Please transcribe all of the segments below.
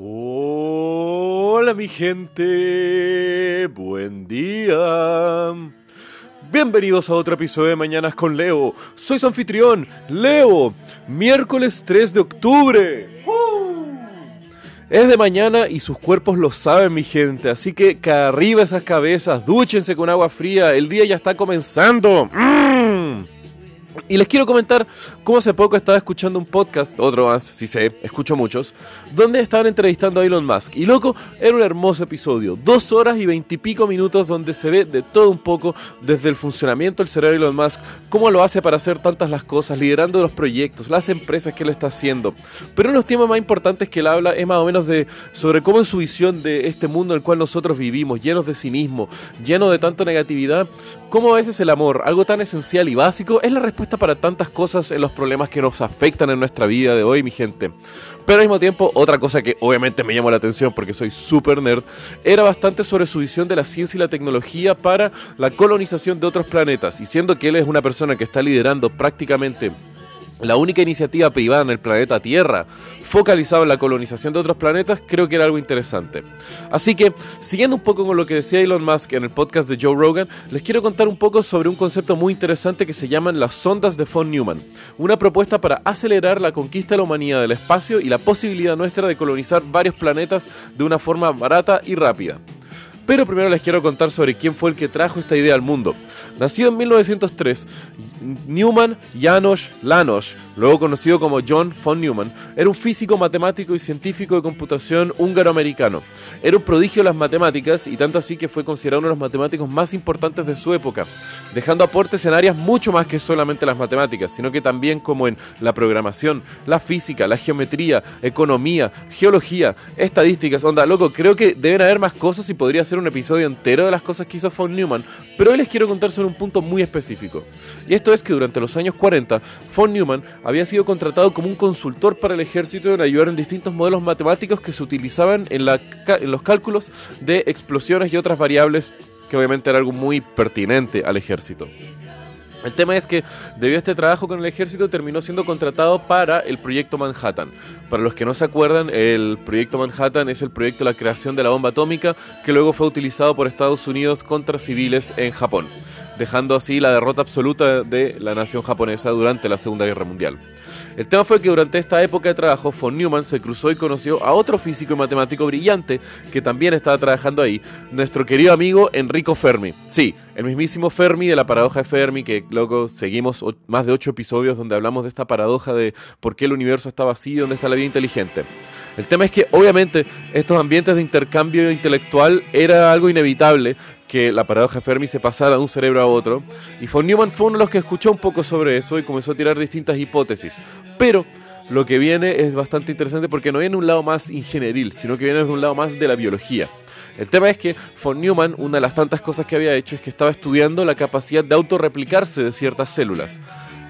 Hola mi gente, buen día. Bienvenidos a otro episodio de Mañanas con Leo. Soy su anfitrión, Leo. Miércoles 3 de octubre. Es de mañana y sus cuerpos lo saben, mi gente. Así que, arriba esas cabezas, dúchense con agua fría. El día ya está comenzando. ¡Mmm! Y les quiero comentar cómo hace poco estaba escuchando un podcast, otro más, sí sé, escucho muchos, donde estaban entrevistando a Elon Musk. Y loco, era un hermoso episodio, dos horas y veintipico minutos donde se ve de todo un poco desde el funcionamiento del cerebro de Elon Musk, cómo lo hace para hacer tantas las cosas, liderando los proyectos, las empresas que él está haciendo. Pero uno de los temas más importantes que él habla es más o menos de sobre cómo en su visión de este mundo en el cual nosotros vivimos, llenos de cinismo, lleno de tanta negatividad, cómo a veces el amor, algo tan esencial y básico, es la respuesta para tantas cosas en los problemas que nos afectan en nuestra vida de hoy, mi gente. Pero al mismo tiempo, otra cosa que obviamente me llamó la atención porque soy super nerd, era bastante sobre su visión de la ciencia y la tecnología para la colonización de otros planetas. Y siendo que él es una persona que está liderando prácticamente la única iniciativa privada en el planeta Tierra focalizada en la colonización de otros planetas, creo que era algo interesante. Así que, siguiendo un poco con lo que decía Elon Musk en el podcast de Joe Rogan, les quiero contar un poco sobre un concepto muy interesante que se llaman las sondas de von Neumann, una propuesta para acelerar la conquista de la humanidad del espacio y la posibilidad nuestra de colonizar varios planetas de una forma barata y rápida. Pero primero les quiero contar sobre quién fue el que trajo esta idea al mundo. Nacido en 1903, Newman Janos Lanos, luego conocido como John von Neumann, era un físico, matemático y científico de computación húngaro-americano. Era un prodigio de las matemáticas y tanto así que fue considerado uno de los matemáticos más importantes de su época, dejando aportes en áreas mucho más que solamente las matemáticas, sino que también como en la programación, la física, la geometría, economía, geología, estadísticas. Onda, loco, creo que deben haber más cosas y podría ser un episodio entero de las cosas que hizo von Neumann, pero hoy les quiero contar sobre un punto muy específico. Y esto es que durante los años 40, von Neumann había sido contratado como un consultor para el ejército en ayudar en distintos modelos matemáticos que se utilizaban en, en los cálculos de explosiones y otras variables que obviamente era algo muy pertinente al ejército. El tema es que debido a este trabajo con el ejército terminó siendo contratado para el proyecto Manhattan. Para los que no se acuerdan, el proyecto Manhattan es el proyecto de la creación de la bomba atómica que luego fue utilizado por Estados Unidos contra civiles en Japón, dejando así la derrota absoluta de la nación japonesa durante la Segunda Guerra Mundial. El tema fue que durante esta época de trabajo, von Neumann se cruzó y conoció a otro físico y matemático brillante que también estaba trabajando ahí, nuestro querido amigo Enrico Fermi. Sí, el mismísimo Fermi de la paradoja de Fermi, que luego seguimos más de ocho episodios donde hablamos de esta paradoja de por qué el universo está vacío y dónde está la vida inteligente. El tema es que obviamente estos ambientes de intercambio intelectual era algo inevitable, que la paradoja Fermi se pasara de un cerebro a otro. Y von Neumann fue uno de los que escuchó un poco sobre eso y comenzó a tirar distintas hipótesis. Pero lo que viene es bastante interesante porque no viene de un lado más ingenieril, sino que viene de un lado más de la biología. El tema es que von Neumann, una de las tantas cosas que había hecho es que estaba estudiando la capacidad de autorreplicarse de ciertas células.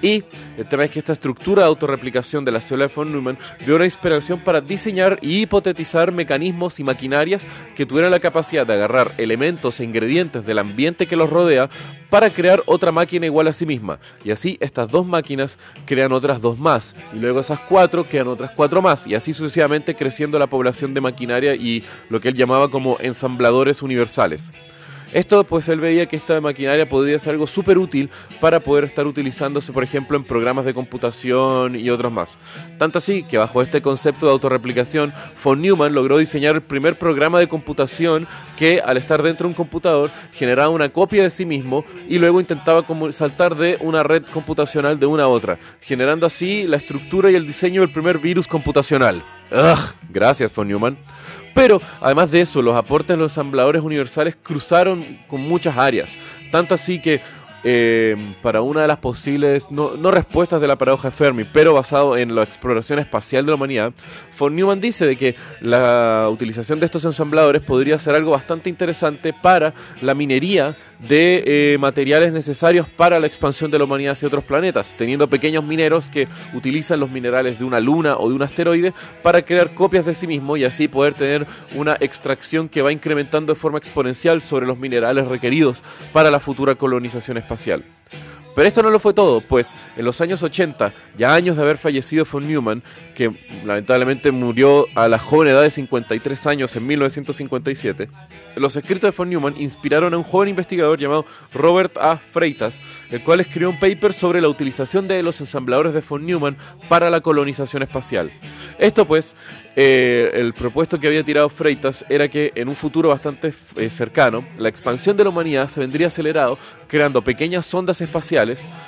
Y el tema es que esta estructura de autorreplicación de la célula de von Neumann dio una inspiración para diseñar y hipotetizar mecanismos y maquinarias que tuvieran la capacidad de agarrar elementos e ingredientes del ambiente que los rodea para crear otra máquina igual a sí misma. Y así estas dos máquinas crean otras dos más. Y luego esas cuatro crean otras cuatro más. Y así sucesivamente creciendo la población de maquinaria y lo que él llamaba como ensambladores universales. Esto pues él veía que esta maquinaria podría ser algo súper útil para poder estar utilizándose por ejemplo en programas de computación y otros más. Tanto así que bajo este concepto de autorreplicación, von Neumann logró diseñar el primer programa de computación que al estar dentro de un computador generaba una copia de sí mismo y luego intentaba saltar de una red computacional de una a otra, generando así la estructura y el diseño del primer virus computacional. Ugh, gracias von Neumann. Pero además de eso, los aportes de los ensambladores universales cruzaron con muchas áreas. Tanto así que eh, para una de las posibles, no, respuestas de la paradoja Fermi, pero basado en la exploración espacial de la humanidad, von Neumann dice de que la utilización de estos ensambladores podría ser algo bastante interesante para la minería de eh, materiales necesarios para la expansión de la humanidad hacia otros planetas, teniendo pequeños mineros que utilizan los minerales de una luna o de un asteroide para crear copias de sí mismo y así poder tener una extracción que va incrementando de forma exponencial sobre los minerales requeridos para la futura colonización espacial espacial. Pero esto no lo fue todo, pues en los años 80, ya años de haber fallecido von Neumann, que lamentablemente murió a la joven edad de 53 años en 1957, los escritos de von Neumann inspiraron a un joven investigador llamado Robert A. Freitas, el cual escribió un paper sobre la utilización de los ensambladores de von Neumann para la colonización espacial. Esto pues, eh, el propuesto que había tirado Freitas era que en un futuro bastante eh, cercano, la expansión de la humanidad se vendría acelerado creando pequeñas sondas espaciales,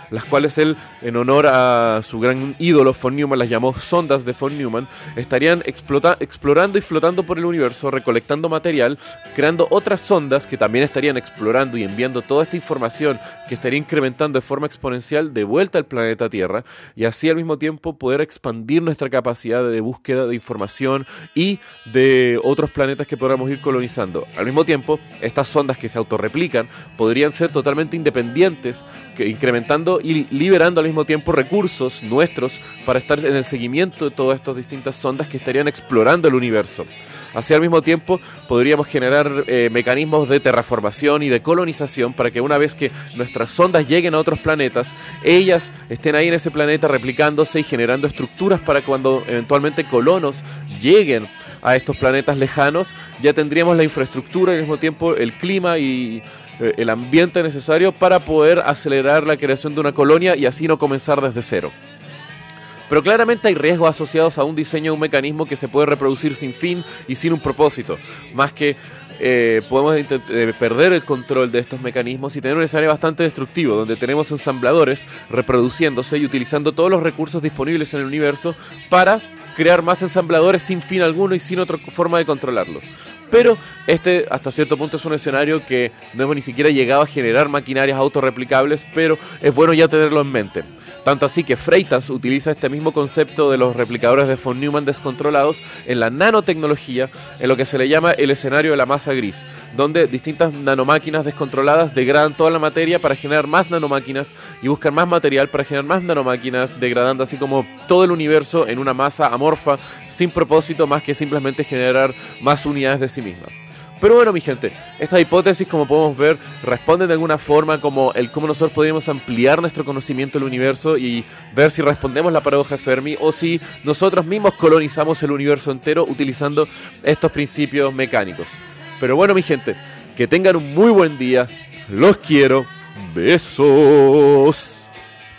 las cuales él, en honor a su gran ídolo von Neumann, las llamó sondas de von Neumann, estarían explorando y flotando por el universo, recolectando material, creando otras sondas que también estarían explorando y enviando toda esta información que estaría incrementando de forma exponencial de vuelta al planeta Tierra, y así al mismo tiempo poder expandir nuestra capacidad de búsqueda de información y de otros planetas que podamos ir colonizando. Al mismo tiempo, estas sondas que se autorreplican podrían ser totalmente independientes, que, incrementando y liberando al mismo tiempo recursos nuestros para estar en el seguimiento de todas estas distintas sondas que estarían explorando el universo. Así al mismo tiempo podríamos generar eh, mecanismos de terraformación y de colonización para que una vez que nuestras sondas lleguen a otros planetas, ellas estén ahí en ese planeta replicándose y generando estructuras para cuando eventualmente colonos lleguen a estos planetas lejanos, ya tendríamos la infraestructura y al mismo tiempo el clima y eh, el ambiente necesario para poder acelerar la creación de una colonia y así no comenzar desde cero. Pero claramente hay riesgos asociados a un diseño de un mecanismo que se puede reproducir sin fin y sin un propósito, más que eh, podemos eh, perder el control de estos mecanismos y tener un escenario bastante destructivo, donde tenemos ensambladores reproduciéndose y utilizando todos los recursos disponibles en el universo para crear más ensambladores sin fin alguno y sin otra forma de controlarlos. Pero este hasta cierto punto es un escenario que no hemos ni siquiera llegado a generar maquinarias autorreplicables, pero es bueno ya tenerlo en mente. Tanto así que Freitas utiliza este mismo concepto de los replicadores de von Neumann descontrolados en la nanotecnología, en lo que se le llama el escenario de la masa gris, donde distintas nanomáquinas descontroladas degradan toda la materia para generar más nanomáquinas y buscan más material para generar más nanomáquinas, degradando así como todo el universo en una masa amorfa sin propósito más que simplemente generar más unidades de misma. Pero bueno, mi gente, estas hipótesis, como podemos ver, responden de alguna forma como el cómo nosotros podríamos ampliar nuestro conocimiento del universo y ver si respondemos la paradoja Fermi o si nosotros mismos colonizamos el universo entero utilizando estos principios mecánicos. Pero bueno, mi gente, que tengan un muy buen día. Los quiero. Besos.